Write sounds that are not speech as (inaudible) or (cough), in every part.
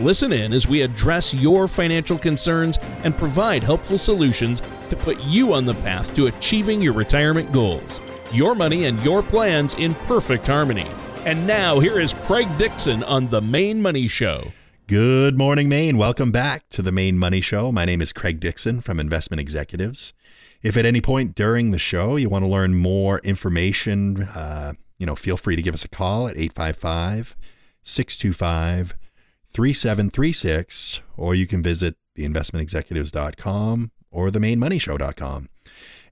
Listen in as we address your financial concerns and provide helpful solutions to put you on the path to achieving your retirement goals. Your money and your plans in perfect harmony. And now, here is Craig Dixon on The Maine Money Show. Good morning, Maine. Welcome back to the Maine Money Show. My name is Craig Dixon from Investment Executives. If at any point during the show you want to learn more information, uh, you know, feel free to give us a call at 855 625 3736, or you can visit theinvestmentexecutives.com or themainmoneyshow.com.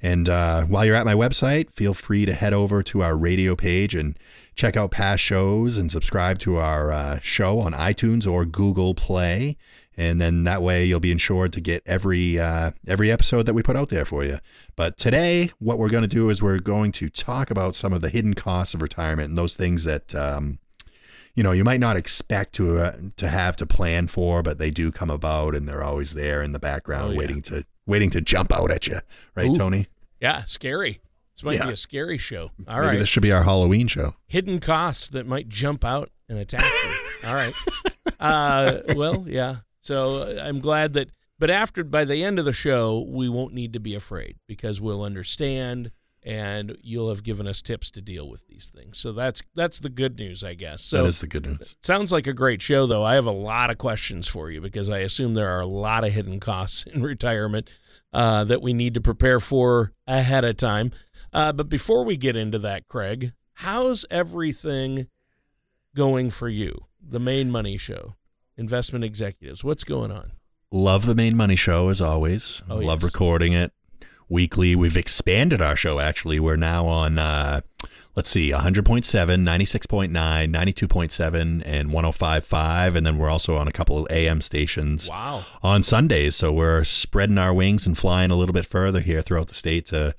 And uh, while you're at my website, feel free to head over to our radio page and check out past shows and subscribe to our uh, show on iTunes or Google Play. And then that way you'll be ensured to get every uh, every episode that we put out there for you. But today, what we're going to do is we're going to talk about some of the hidden costs of retirement and those things that um, you know you might not expect to uh, to have to plan for, but they do come about and they're always there in the background, Oh, yeah. waiting to waiting to jump out at you, right, Ooh. Tony? Yeah, scary. This might Yeah. be a scary show. All Maybe right. this should be our Halloween show. Hidden costs that might jump out and attack you. All right. Uh, well, yeah. So uh, I'm glad that, but after, by the end of the show, we won't need to be afraid because we'll understand and you'll have given us tips to deal with these things. So that's, that's the good news, I guess. So that is the good news. Sounds like a great show, though. I have a lot of questions for you because I assume there are a lot of hidden costs (laughs) in retirement uh, that we need to prepare for ahead of time. Uh, but before we get into that, Craig, how's everything going for you? The Maine money show, investment executives. What's going on? Love the Maine money show as always. Oh, Love yes. recording it weekly. We've expanded our show actually. We're now on uh let's see, 100.7, 96.9, 92.7 and 105.5 and then we're also on a couple of AM stations Wow. on Sundays. So we're spreading our wings and flying a little bit further here throughout the state to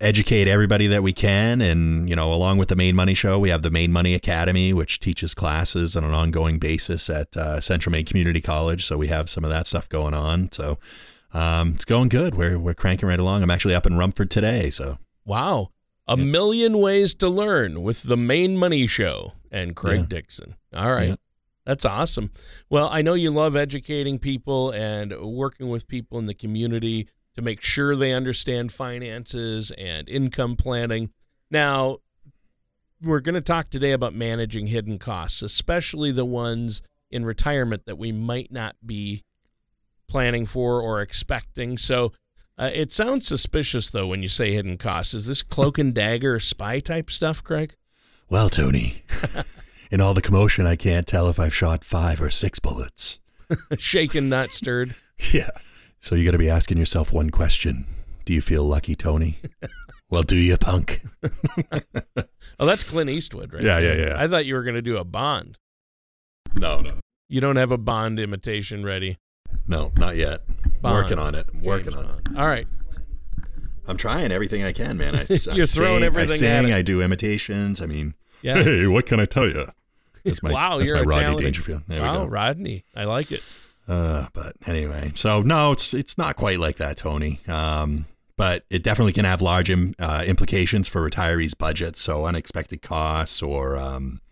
educate everybody that we can. And, you know, along with the Maine Money Show, we have the Maine Money Academy, which teaches classes on an ongoing basis at uh, Central Maine Community College. So we have some of that stuff going on. So um, it's going good. We're, we're cranking right along. I'm actually up in Rumford today. So Wow. A million ways to learn with the Maine money show and Craig Yeah. Dixon. All right. Yeah. That's awesome. Well, I know you love educating people and working with people in the community to make sure they understand finances and income planning. Now, we're going to talk today about managing hidden costs, especially the ones in retirement that we might not be planning for or expecting. So, uh, it sounds suspicious though when you say hidden costs. Is this cloak and dagger spy type stuff, Craig? Well, Tony, (laughs) in all the commotion, I can't tell if I've shot five or six bullets. (laughs) Shaken, not stirred. (laughs) Yeah. So you got to be asking yourself one question Do you feel lucky, Tony? well, do you, punk? Oh, that's Clint Eastwood, right? Yeah, yeah, yeah. I thought you were going to do a Bond. No, no. You don't have a Bond imitation ready. No, not yet. Bond. Working on it. I'm working James on it. All right. I'm trying everything I can, man. I, (laughs) I You're throwing sing, everything I at sing, it. I do imitations. I mean, Yeah. hey, what can I tell you? That's my, wow, that's you're my a Rodney talented- Dangerfield. There wow, we go. Rodney. I like it. Uh, but anyway, so no, it's it's not quite like that, Tony. Um, but it definitely can have large Im, uh, implications for retirees' budgets. So unexpected costs or um,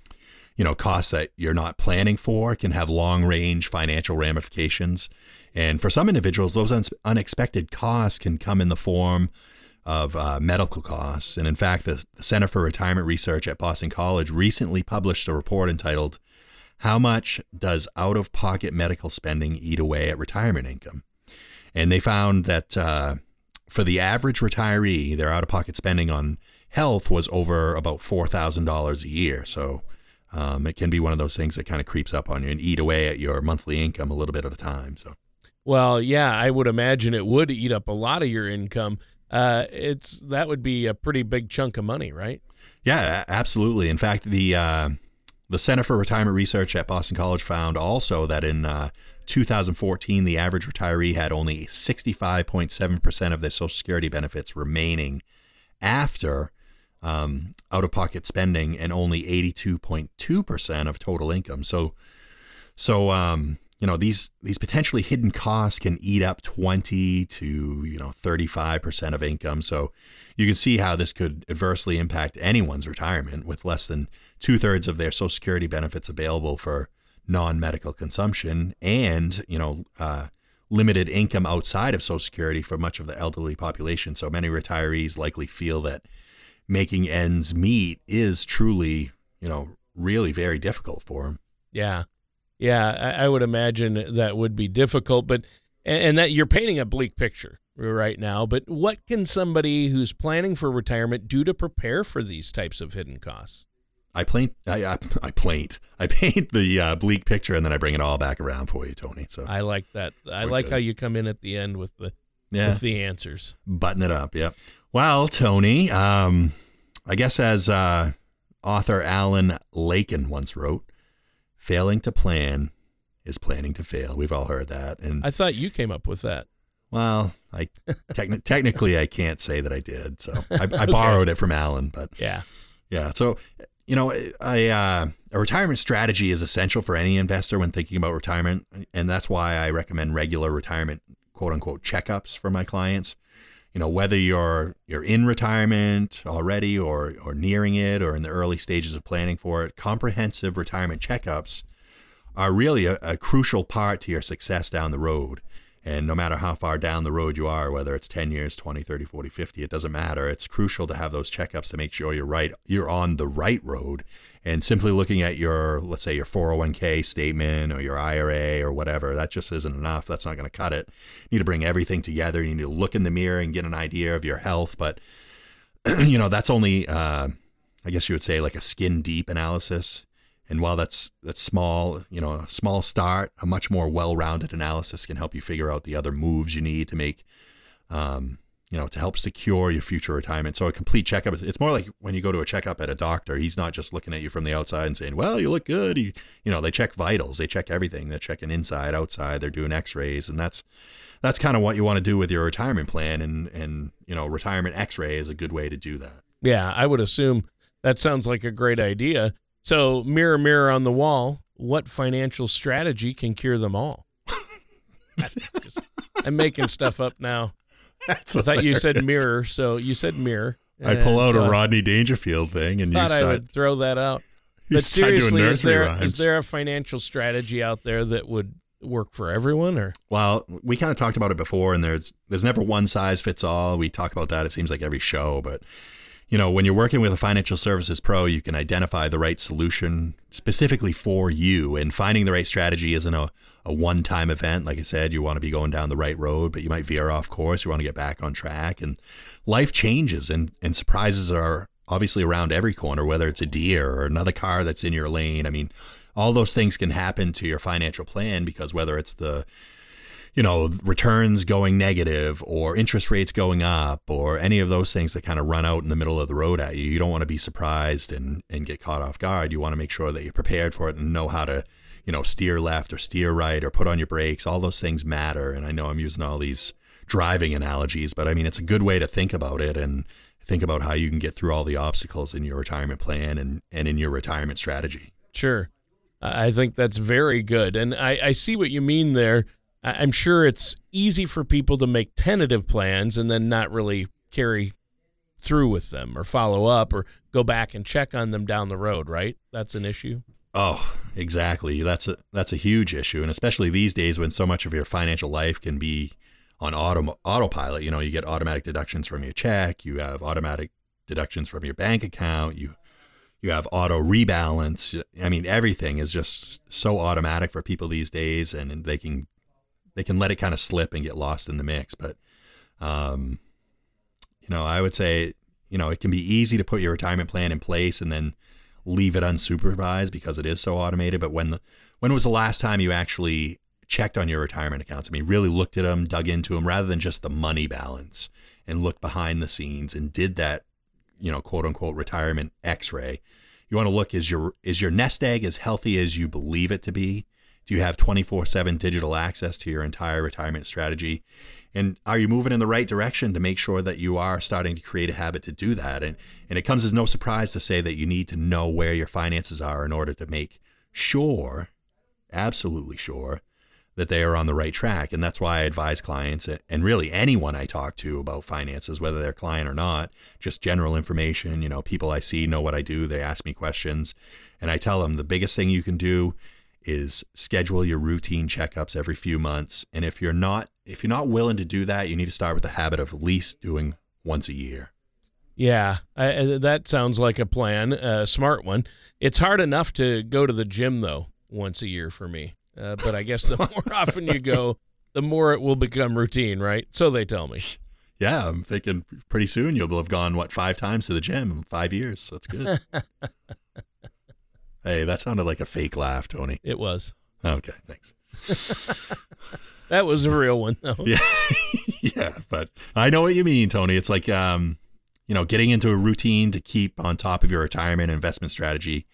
you know costs that you're not planning for can have long range financial ramifications. And for some individuals, those un- unexpected costs can come in the form of uh, medical costs. And in fact, the, the Center for Retirement Research at Boston College recently published a report entitled how much does out of pocket medical spending eat away at retirement income? And they found that uh, for the average retiree, their out of pocket spending on health was over about $4,000 a year. So um, it can be one of those things that kind of creeps up on you and eat away at your monthly income a little bit at a time. So, Well, yeah, I would imagine it would eat up a lot of your income. Uh, it's that would be a pretty big chunk of money, right? yeah, absolutely. In fact, the uh, the Center for Retirement Research at Boston College found also that in uh, 2014, the average retiree had only 65.7% of their Social Security benefits remaining after um, out of pocket spending and only 82.2% of total income. So, so, um, you know, these, these potentially hidden costs can eat up 20 to, you know, 35% of income. So you can see how this could adversely impact anyone's retirement with less than two thirds of their Social Security benefits available for non-medical consumption and, you know, uh, limited income outside of Social Security for much of the elderly population. So many retirees likely feel that making ends meet is truly, you know, really very difficult for him. Yeah. Yeah. I, I would imagine that would be difficult, but, and, and that you're painting a bleak picture right now. But what can somebody who's planning for retirement do to prepare for these types of hidden costs? I paint, I, I, I paint, I paint the uh, bleak picture, and then I bring it all back around for you, Tony. So I like that. I like good. how you come in at the end with the yeah. with the answers. Button it up. Yep. Well, Tony, um, I guess as uh, author Alan Lakein once wrote, failing to plan is planning to fail. We've all heard that. And I thought you came up with that. Well, I techni- (laughs) technically I can't say that I did. So I, I (laughs) borrowed it from Alan, but yeah, yeah. So you know, a, uh, a retirement strategy is essential for any investor when thinking about retirement, and that's why I recommend regular retirement quote unquote checkups for my clients. You know, whether you're you're in retirement already or or nearing it or in the early stages of planning for it, comprehensive retirement checkups are really a, a crucial part to your success down the road. And no matter how far down the road you are, whether it's 10 years, 20, 30, 40, 50, it doesn't matter. It's crucial to have those checkups to make sure you're right, you're on the right road. And simply looking at your, let's say your 401k statement or your IRA or whatever, that just isn't enough. That's not going to cut it. You need to bring everything together. You need to look in the mirror and get an idea of your health. But, (clears throat) you know, that's only, uh, I guess you would say like a skin deep analysis. And while that's that's small, you know, a small start, a much more well-rounded analysis can help you figure out the other moves you need to make, um, you know, to help secure your future retirement. So a complete checkup, it's more like when you go to a checkup at a doctor, he's not just looking at you from the outside and saying, well, you look good. You, you know, they check vitals, they check everything. They're checking inside, outside, they're doing x-rays. And that's, that's kind of what you want to do with your retirement plan. And, and, you know, retirement x-ray is a good way to do that. Yeah. I would assume that sounds like a great idea. So, mirror, mirror on the wall, what financial strategy can cure them all? (laughs) I'm making stuff up now. (laughs) That's I thought hilarious. you said mirror, so you said mirror. I pull out so a uh, Rodney Dangerfield thing, and you thought I would throw that out. (laughs) But seriously, is there is there a financial strategy out there that would work for everyone or well we kind of talked about it before and there's there's never one size fits all we talk about that it seems like every show but you know, when you're working with a financial services pro, you can identify the right solution specifically for you. And finding the right strategy isn't a, a one time event. Like I said, you want to be going down the right road, but you might veer off course. You want to get back on track. And life changes and, and surprises are obviously around every corner, whether it's a deer or another car that's in your lane. I mean, all those things can happen to your financial plan because whether it's the you know, returns going negative or interest rates going up or any of those things that kind of run out in the middle of the road at you. You don't want to be surprised and, and get caught off guard. You want to make sure that you're prepared for it and know how to, you know, steer left or steer right or put on your brakes. All those things matter. And I know I'm using all these driving analogies, but I mean, it's a good way to think about it and think about how you can get through all the obstacles in your retirement plan and, and in your retirement strategy. Sure. I think that's very good. And I, I see what you mean there I'm sure it's easy for people to make tentative plans and then not really carry through with them or follow up or go back and check on them down the road, right? That's an issue. Oh, exactly. That's a that's a huge issue, and especially these days when so much of your financial life can be on auto autopilot. You know, you get automatic deductions from your check, you have automatic deductions from your bank account, you you have auto rebalance. I mean, everything is just so automatic for people these days, and they can they can let it kind of slip and get lost in the mix. But, um, you know, I would say, you know, it can be easy to put your retirement plan in place and then leave it unsupervised because it is so automated. But when the, when was the last time you actually checked on your retirement accounts? I mean, really looked at them, dug into them, rather than just the money balance, and looked behind the scenes and did that, you know, quote unquote retirement X-ray. You want to look is your is your nest egg as healthy as you believe it to be? Do you have 24 7 digital access to your entire retirement strategy? And are you moving in the right direction to make sure that you are starting to create a habit to do that? And, and it comes as no surprise to say that you need to know where your finances are in order to make sure, absolutely sure, that they are on the right track. And that's why I advise clients and really anyone I talk to about finances, whether they're client or not, just general information. You know, people I see know what I do, they ask me questions. And I tell them the biggest thing you can do is schedule your routine checkups every few months. And if you're not if you're not willing to do that, you need to start with the habit of at least doing once a year. Yeah, I, that sounds like a plan, a smart one. It's hard enough to go to the gym though once a year for me. Uh, but I guess the more (laughs) often you go, the more it will become routine, right? So they tell me. (laughs) Yeah, I'm thinking pretty soon you'll have gone what five times to the gym in five years. That's good. (laughs) hey, that sounded like a fake laugh, Tony. It was. Okay, thanks. (laughs) that was a real one, though. (laughs) Yeah, yeah, but I know what you mean, Tony. It's like um, you know, getting into a routine to keep on top of your retirement investment strategy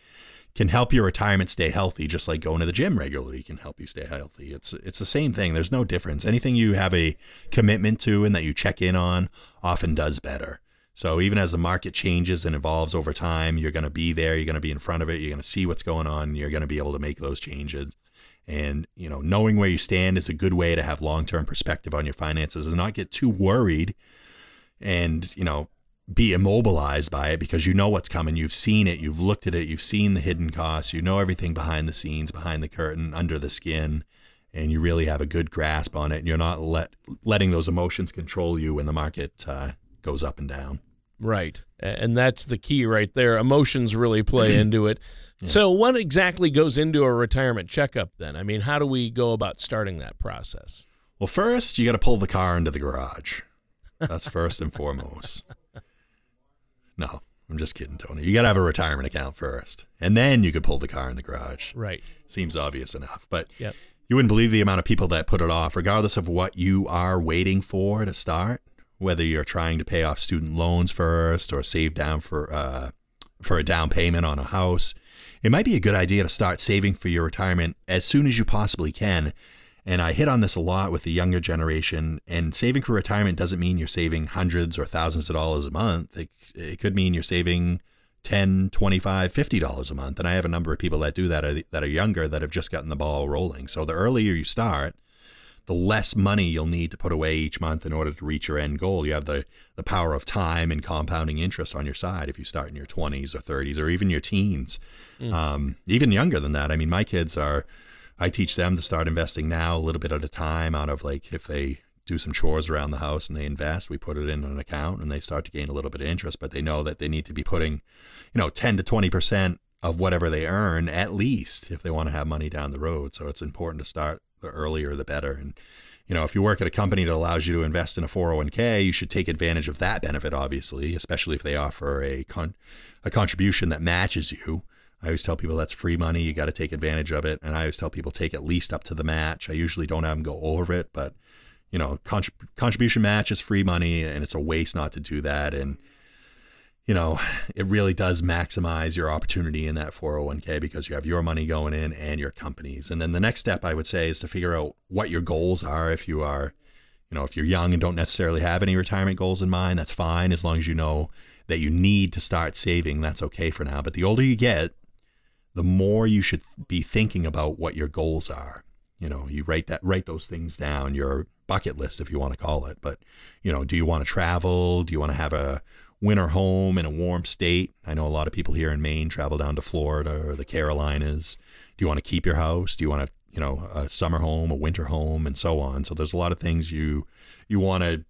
can help your retirement stay healthy, just like going to the gym regularly can help you stay healthy. It's it's the same thing. There's no difference. Anything you have a commitment to and that you check in on often does better. So even as the market changes and evolves over time, you're going to be there. You're going to be in front of it. You're going to see what's going on. You're going to be able to make those changes. And you know, knowing where you stand is a good way to have long-term perspective on your finances and not get too worried. And you know, be immobilized by it because you know what's coming. You've seen it, you've looked at it, you've seen the hidden costs, you know everything behind the scenes, behind the curtain, under the skin, and you really have a good grasp on it. And you're not let letting those emotions control you when the market uh, goes up and down. Right, and that's the key right there. Emotions really play (clears throat) into it. Yeah. So, what exactly goes into a retirement checkup then? I mean, how do we go about starting that process? Well, first, you got to pull the car into the garage. That's first and foremost. No, I'm just kidding, Tony. You got to have a retirement account first, and then you could pull the car in the garage. Right. Seems obvious enough, but yep. you wouldn't believe the amount of people that put it off, regardless of what you are waiting for to start. Whether you're trying to pay off student loans first or save down for uh, for a down payment on a house, it might be a good idea to start saving for your retirement as soon as you possibly can and I hit on this a lot with the younger generation. And saving for retirement doesn't mean you're saving hundreds or thousands of dollars a month. It, it could mean you're saving 10 25 50 dollars a month and i have a number of people that do that are, that are younger that have just gotten the ball rolling so the earlier you start the less money you'll need to put away each month in order to reach your end goal you have the the power of time and compounding interest on your side if you start in your 20s or 30s or even your teens mm. um, even younger than that i mean my kids are I teach them to start investing now a little bit at a time out of like if they do some chores around the house and they invest, we put it in an account and they start to gain a little bit of interest, but they know that they need to be putting, you know, 10 to 20% of whatever they earn at least if they want to have money down the road. So it's important to start the earlier the better. And, you know, if you work at a company that allows you to invest in a 401k, you should take advantage of that benefit, obviously, especially if they offer a con- a contribution that matches you. I always tell people that's free money. You got to take advantage of it. And I always tell people take at least up to the match. I usually don't have them go over it, but you know, contrib- contribution match is free money and it's a waste not to do that. And, you know, it really does maximize your opportunity in that 401k because you have your money going in and your companies. And then the next step I would say is to figure out what your goals are. If you are, you know, if you're young and don't necessarily have any retirement goals in mind, that's fine as long as you know that you need to start saving. That's okay for now. But the older you get, the more you should be thinking about what your goals are. You know, you write that write those things down, your bucket list if you want to call it. But, you know, do you want to travel? Do you want to have a winter home in a warm state? I know a lot of people here in Maine travel down to Florida or the Carolinas. Do you want to keep your house? Do you want to, you know, a summer home, a winter home, and so on? So there's a lot of things you you want to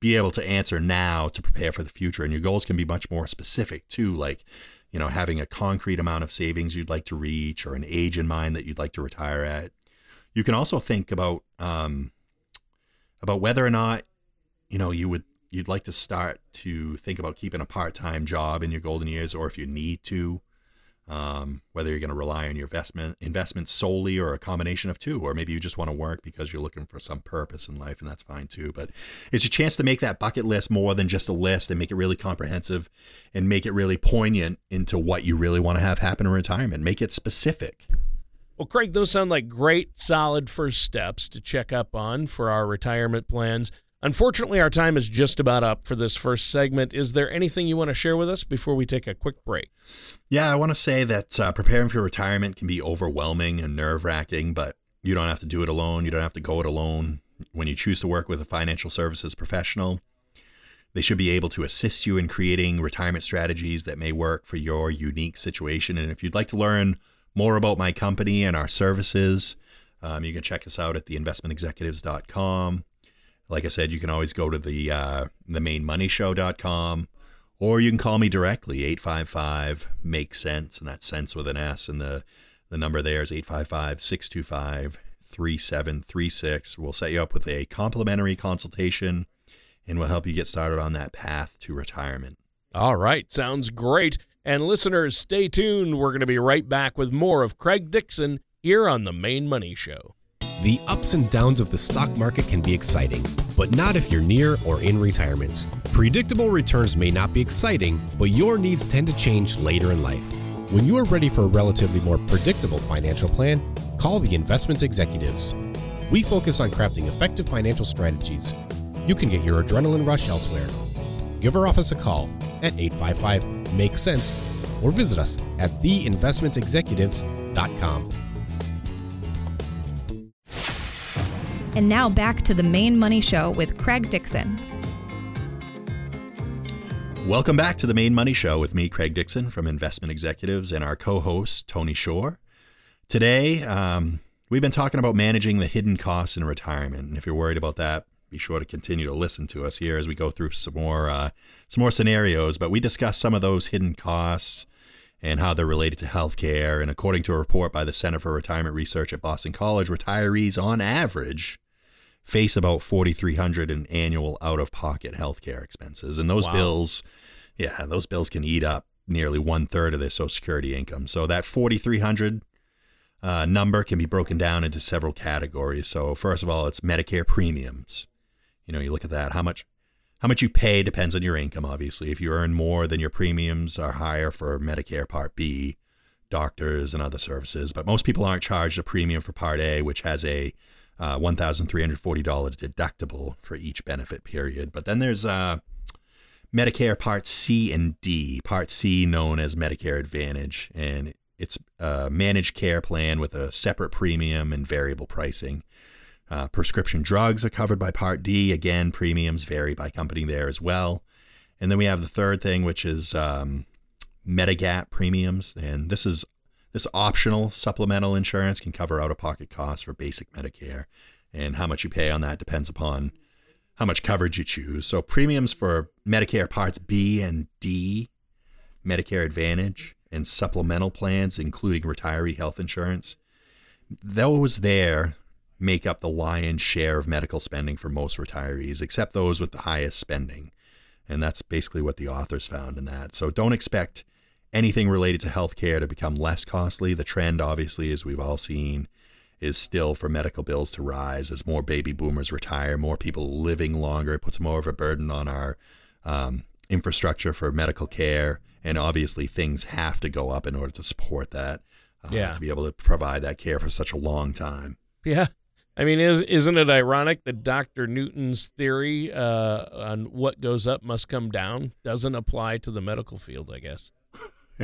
be able to answer now to prepare for the future. And your goals can be much more specific too, like you know, having a concrete amount of savings you'd like to reach or an age in mind that you'd like to retire at. You can also think about um, about whether or not you know you would you'd like to start to think about keeping a part-time job in your golden years, or if you need to, um, whether you're going to rely on your investment investments solely or a combination of two, or maybe you just want to work because you're looking for some purpose in life, and that's fine too. But it's a chance to make that bucket list more than just a list and make it really comprehensive and make it really poignant into what you really want to have happen in retirement. Make it specific. Well, Craig, those sound like great, solid first steps to check up on for our retirement plans. Unfortunately, our time is just about up for this first segment. Is there anything you want to share with us before we take a quick break? Yeah, I want to say that uh, preparing for retirement can be overwhelming and nerve wracking, but you don't have to do it alone. You don't have to go it alone. When you choose to work with a financial services professional, they should be able to assist you in creating retirement strategies that may work for your unique situation. And if you'd like to learn more about my company and our services, um, you can check us out at theinvestmentexecutives.com. Like I said, you can always go to the uh, the mainmoneyshow.com or you can call me directly 855 make sense and that's sense with an S and the the number there is 855 625 3736. We'll set you up with a complimentary consultation and we'll help you get started on that path to retirement. All right, sounds great. And listeners, stay tuned. We're going to be right back with more of Craig Dixon here on the Maine Money Show. The ups and downs of the stock market can be exciting, but not if you're near or in retirement. Predictable returns may not be exciting, but your needs tend to change later in life. When you are ready for a relatively more predictable financial plan, call the investment executives. We focus on crafting effective financial strategies. You can get your adrenaline rush elsewhere. Give our office a call at 855 Make Sense or visit us at theinvestmentexecutives.com. And now back to the Maine money show with Craig Dixon. Welcome back to the Maine Money Show with me, Craig Dixon from Investment Executives, and our co host, Tony Shore. Today, um, we've been talking about managing the hidden costs in retirement. And if you're worried about that, be sure to continue to listen to us here as we go through some more uh, some more scenarios. But we discuss some of those hidden costs and how they're related to healthcare. And according to a report by the Center for Retirement Research at Boston College, retirees on average face about 4300 in annual out-of-pocket healthcare expenses. And those wow. bills, yeah, those bills can eat up nearly one third of their Social Security income. So that 4300 uh, number can be broken down into several categories. So first of all, it's Medicare premiums. You know, you look at that. How much how much you pay depends on your income, obviously. If you earn more, then your premiums are higher for Medicare Part B, doctors, and other services. But most people aren't charged a premium for Part A, which has a uh, $1,340 deductible for each benefit period. But then there's uh, Medicare Part C and D. Part C, known as Medicare Advantage, and it's a managed care plan with a separate premium and variable pricing. Uh, prescription drugs are covered by Part D. Again, premiums vary by company there as well. And then we have the third thing, which is um, Medigap premiums, and this is this optional supplemental insurance can cover out-of-pocket costs for basic Medicare, and how much you pay on that depends upon how much coverage you choose. So premiums for Medicare Parts B and D, Medicare Advantage, and supplemental plans, including retiree health insurance, those there make up the lion's share of medical spending for most retirees, except those with the highest spending. And that's basically what the authors found in that. So don't expect anything related to healthcare to become less costly. The trend, obviously, as we've all seen, is still for medical bills to rise as more baby boomers retire, more people living longer. It puts more of a burden on our um, infrastructure for medical care. And obviously, things have to go up in order to support that. Uh, yeah. To be able to provide that care for such a long time. Yeah. I mean, is, isn't it ironic that Dr. Newton's theory uh, on what goes up must come down doesn't apply to the medical field, I guess?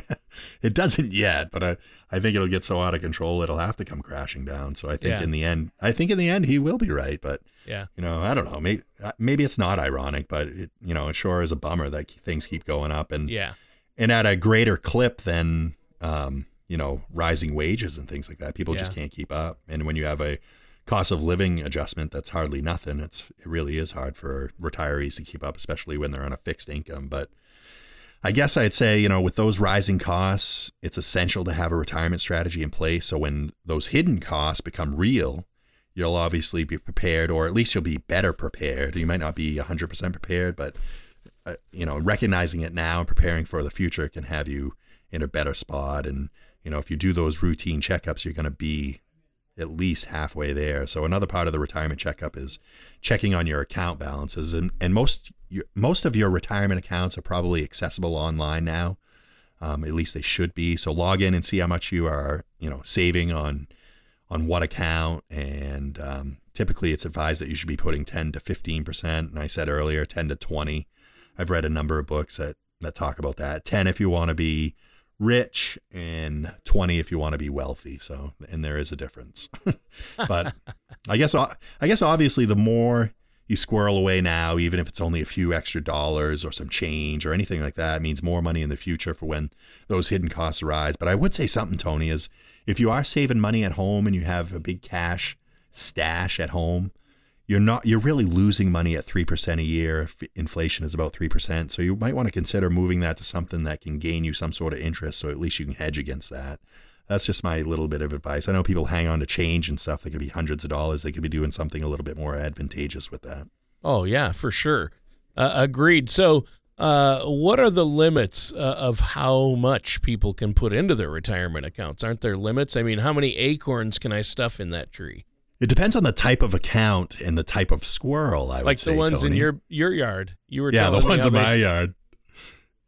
(laughs) it doesn't yet, but I, I think it'll get so out of control it'll have to come crashing down. So I think yeah. in the end, I think in the end he will be right. But yeah, you know, I don't know. Maybe uh, maybe it's not ironic, but it, you know, it sure is a bummer that things keep going up and yeah, and at a greater clip than um, you know rising wages and things like that. People yeah. just can't keep up. And when you have a cost of living adjustment that's hardly nothing. It's it really is hard for retirees to keep up, especially when they're on a fixed income. But I guess I'd say, you know, with those rising costs, it's essential to have a retirement strategy in place. So when those hidden costs become real, you'll obviously be prepared, or at least you'll be better prepared. You might not be 100% prepared, but, uh, you know, recognizing it now and preparing for the future can have you in a better spot. And, you know, if you do those routine checkups, you're going to be at least halfway there. So another part of the retirement checkup is checking on your account balances, and and most most of your retirement accounts are probably accessible online now. Um, at least they should be. So log in and see how much you are, you know, saving on on what account. And um, typically, it's advised that you should be putting 10 to 15 percent. And I said earlier, 10 to 20. I've read a number of books that that talk about that. 10 if you want to be rich, and 20 if you want to be wealthy. So, and there is a difference. (laughs) but (laughs) I guess I guess obviously the more you squirrel away now, even if it's only a few extra dollars or some change or anything like that, means more money in the future for when those hidden costs arise. But I would say something, Tony, is if you are saving money at home and you have a big cash stash at home, you're not you're really losing money at 3% a year if inflation is about 3%. So you might want to consider moving that to something that can gain you some sort of interest so at least you can hedge against that. That's just my little bit of advice. I know people hang on to change and stuff. They could be hundreds of dollars. They could be doing something a little bit more advantageous with that. Oh, yeah, for sure. Uh, agreed. So, uh, what are the limits uh, of how much people can put into their retirement accounts? Aren't there limits? I mean, how many acorns can I stuff in that tree? It depends on the type of account and the type of squirrel. I like would say, Like the ones Tony. in your your yard. You were yeah, the ones in my yard.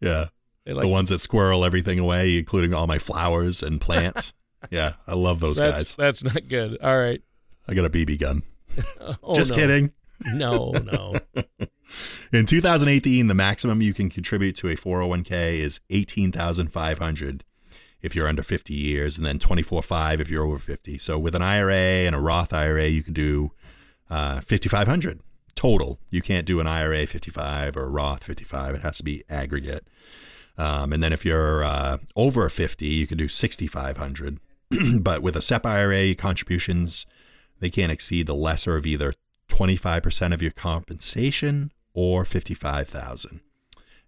Yeah, like- the ones that squirrel everything away, including all my flowers and (laughs) plants. yeah, I love those that's guys. that's not good. All right. I got a BB gun. (laughs) Oh, Just no. kidding. No, no. (laughs) In 2018, the maximum you can contribute to a 401k is 18,500 if you're under 50 years, and then 24.5 if you're over 50. So with an IRA and a Roth IRA, you can do uh, 5,500 total. You can't do an IRA 55 or a Roth 55. It has to be aggregate. Um, and then if you're uh, over 50, you can do 6,500. (clears throat) but with a SEP IRA, contributions they can't exceed the lesser of either 25% of your compensation or 55,000.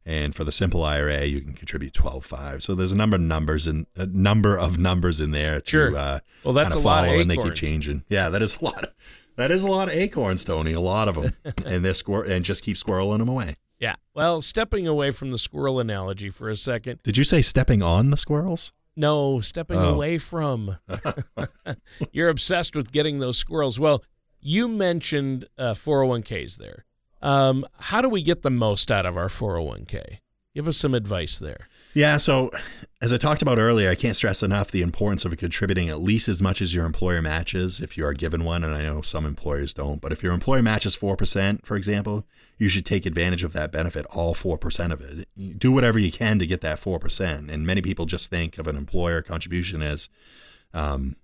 And for the simple IRA, you can contribute 12.5. So there's a number of numbers in a number of numbers in there to Sure. uh, Well, that's lot of follow, and they keep changing. Yeah, that is a lot. Of, that is a lot of acorns, Tony. A lot of them, (laughs) and they're squir- and just keep squirreling them away. Yeah. Well, stepping away from the squirrel analogy for a second. Did you say stepping on the squirrels? No, stepping Oh. away from. (laughs) (laughs) You're obsessed with getting those squirrels. Well, you mentioned uh, 401ks there. Um, how do we get the most out of our 401k? Give us some advice there. Yeah. So, as I talked about earlier, I can't stress enough the importance of contributing at least as much as your employer matches if you are given one. And I know some employers don't, but if your employer matches 4%, for example, you should take advantage of that benefit, all 4% of it. Do whatever you can to get that 4%. And many people just think of an employer contribution as, um,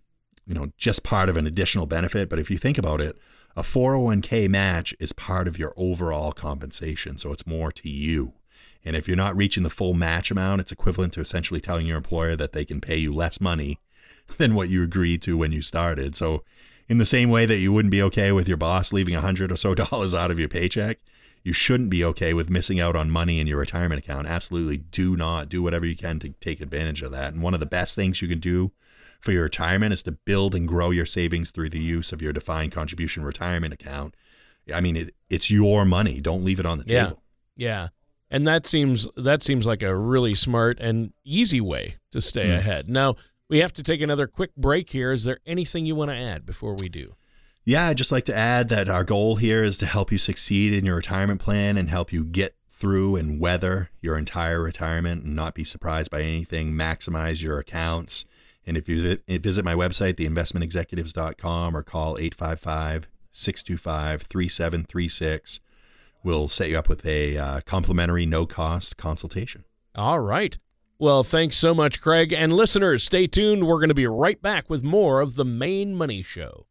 you know, just part of an additional benefit. But if you think about it, a 401k match is part of your overall compensation. So it's more to you. And if you're not reaching the full match amount, it's equivalent to essentially telling your employer that they can pay you less money (laughs) than what you agreed to when you started. So, in the same way that you wouldn't be okay with your boss leaving a hundred or so (laughs) dollars out of your paycheck, you shouldn't be okay with missing out on money in your retirement account. Absolutely do not do whatever you can to take advantage of that. And one of the best things you can do for your retirement is to build and grow your savings through the use of your defined contribution retirement account. I mean, it, it's your money. Don't leave it on the Yeah. table. Yeah. And that seems that seems like a really smart and easy way to stay Mm. ahead. Now, we have to take another quick break here. Is there anything you want to add before we do? Yeah, I'd just like to add that our goal here is to help you succeed in your retirement plan and help you get through and weather your entire retirement and not be surprised by anything, maximize your accounts. And if you visit my website, theinvestmentexecutives.com, or call 855 625 3736, we'll set you up with a uh, complimentary, no cost consultation. All right. Well, thanks so much, Craig. And listeners, stay tuned. We're going to be right back with more of the Maine Money Show.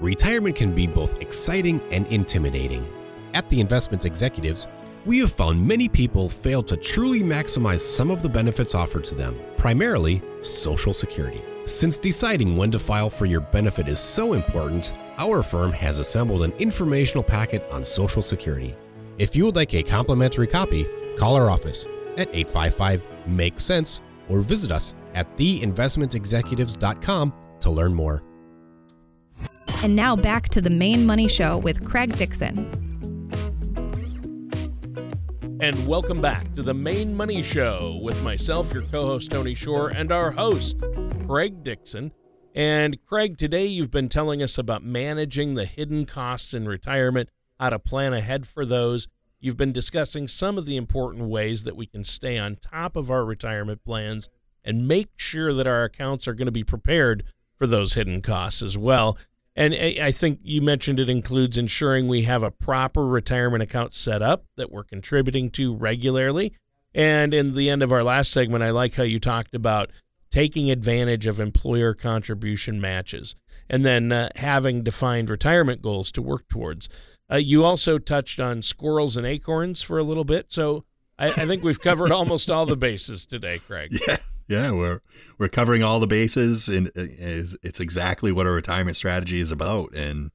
Retirement can be both exciting and intimidating. At the Investment Executives, we have found many people fail to truly maximize some of the benefits offered to them, primarily Social Security. Since deciding when to file for your benefit is so important, our firm has assembled an informational packet on Social Security. If you would like a complimentary copy, call our office at 855 Make Sense or visit us at theinvestmentexecutives.com to learn more. And now back to the Maine money show with Craig Dixon. And welcome back to the Maine Money Show with myself, your co host, Tony Shore, and our host, Craig Dixon. And Craig, today you've been telling us about managing the hidden costs in retirement, how to plan ahead for those. You've been discussing some of the important ways that we can stay on top of our retirement plans and make sure that our accounts are going to be prepared for those hidden costs as well. And I think you mentioned it includes ensuring we have a proper retirement account set up that we're contributing to regularly. And in the end of our last segment, I like how you talked about taking advantage of employer contribution matches and then uh, having defined retirement goals to work towards. Uh, you also touched on squirrels and acorns for a little bit. So I, I think we've covered (laughs) almost all the bases today, Craig. Yeah. Yeah, we're we're covering all the bases, and it's, it's exactly what a retirement strategy is about. And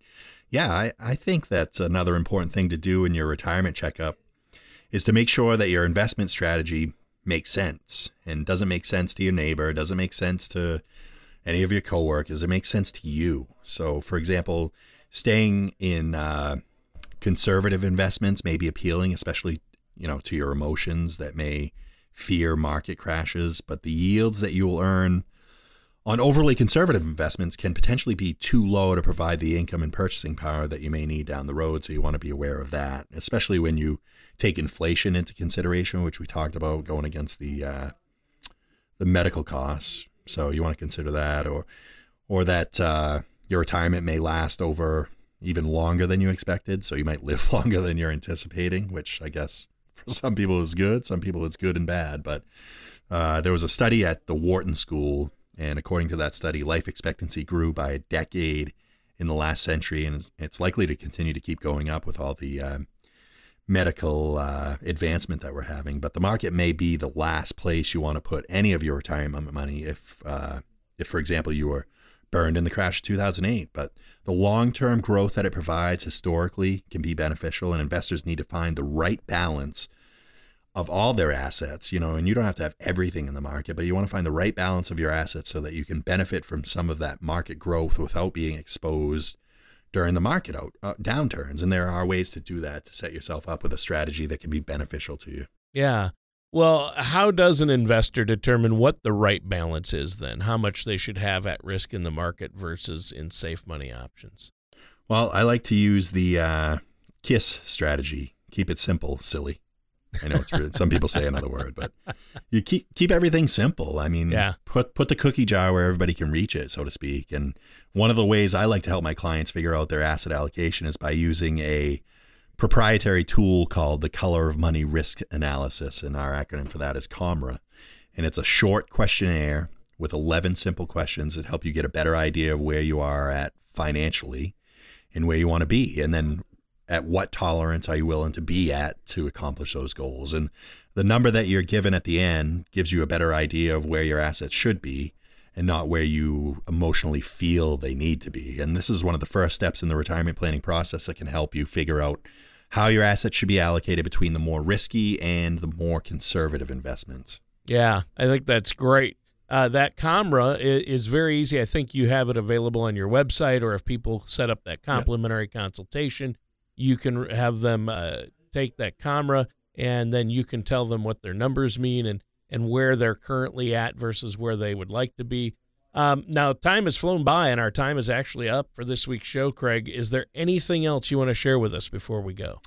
yeah, I, I think that's another important thing to do in your retirement checkup is to make sure that your investment strategy makes sense and doesn't make sense to your neighbor, doesn't make sense to any of your coworkers. It makes sense to you. So, for example, staying in uh, conservative investments may be appealing, especially you know to your emotions that may fear market crashes, but the yields that you will earn on overly conservative investments can potentially be too low to provide the income and purchasing power that you may need down the road. So you want to be aware of that, especially when you take inflation into consideration, which we talked about going against the uh, the medical costs. So you want to consider that, or or that uh, your retirement may last over even longer than you expected. So you might live (laughs) longer than you're anticipating, which I guess for some people is good. Some people it's good and bad. But uh, there was a study at the Wharton School, and according to that study, life expectancy grew by a decade in the last century, and it's likely to continue to keep going up with all the um, medical uh, advancement that we're having. But the market may be the last place you want to put any of your retirement money if, uh, if for example, you were burned in the crash of 2008. But the long term growth that it provides historically can be beneficial, and investors need to find the right balance of all their assets. You know, and you don't have to have everything in the market, but you want to find the right balance of your assets so that you can benefit from some of that market growth without being exposed during the market out, uh, downturns. And there are ways to do that to set yourself up with a strategy that can be beneficial to you. Yeah. Well, how does an investor determine what the right balance is then? How much they should have at risk in the market versus in safe money options? Well, I like to use the uh, KISS strategy. Keep it simple, silly. I know it's rude. Some people say another word, but (laughs) you keep keep everything simple. I mean, yeah. put put the cookie jar where everybody can reach it, so to speak. And one of the ways I like to help my clients figure out their asset allocation is by using a proprietary tool called the Color of Money Risk Analysis, and our acronym for that is COMRA. And it's a short questionnaire with 11 simple questions that help you get a better idea of where you are at financially and where you want to be. And then at what tolerance are you willing to be at to accomplish those goals? And the number that you're given at the end gives you a better idea of where your assets should be and not where you emotionally feel they need to be. And this is one of the first steps in the retirement planning process that can help you figure out how your assets should be allocated between the more risky and the more conservative investments. Yeah, I think that's great. Uh, that COMRA is very easy. I think you have it available on your website, or if people set up that complimentary yeah. consultation, you can have them uh, take that COMRA, and then you can tell them what their numbers mean and, and where they're currently at versus where they would like to be. Um, now, time has flown by, and our time is actually up for this week's show. Craig, is there anything else you want to share with us before we go?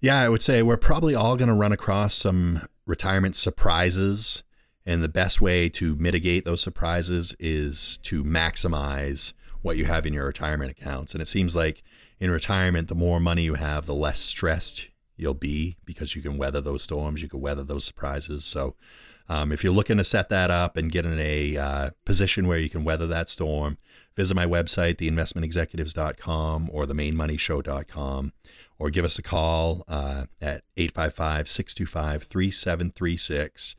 Yeah, I would say we're probably all going to run across some retirement surprises. And the best way to mitigate those surprises is to maximize what you have in your retirement accounts. And it seems like in retirement, the more money you have, the less stressed you'll be because you can weather those storms, you can weather those surprises. So um, if you're looking to set that up and get in a uh, position where you can weather that storm, visit my website, theinvestmentexecutives.com or themainmoneyshow.com, or give us a call uh, at 855 625 3736.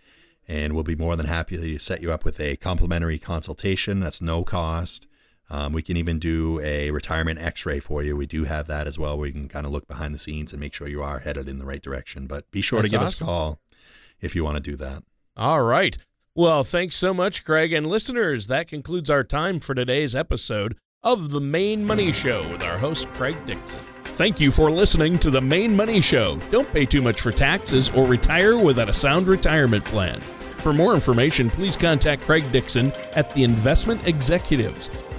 And we'll be more than happy to set you up with a complimentary consultation. That's no cost. Um, we can even do a retirement x ray for you. We do have that as well, where you can kind of look behind the scenes and make sure you are headed in the right direction. But be sure That's to give awesome. us a call if you want to do that. All right. Well, thanks so much, Craig. And listeners, that concludes our time for today's episode of The Maine Money Show with our host, Craig Dixon. Thank you for listening to The Maine Money Show. Don't pay too much for taxes or retire without a sound retirement plan. For more information, please contact Craig Dixon at the Investment Executives.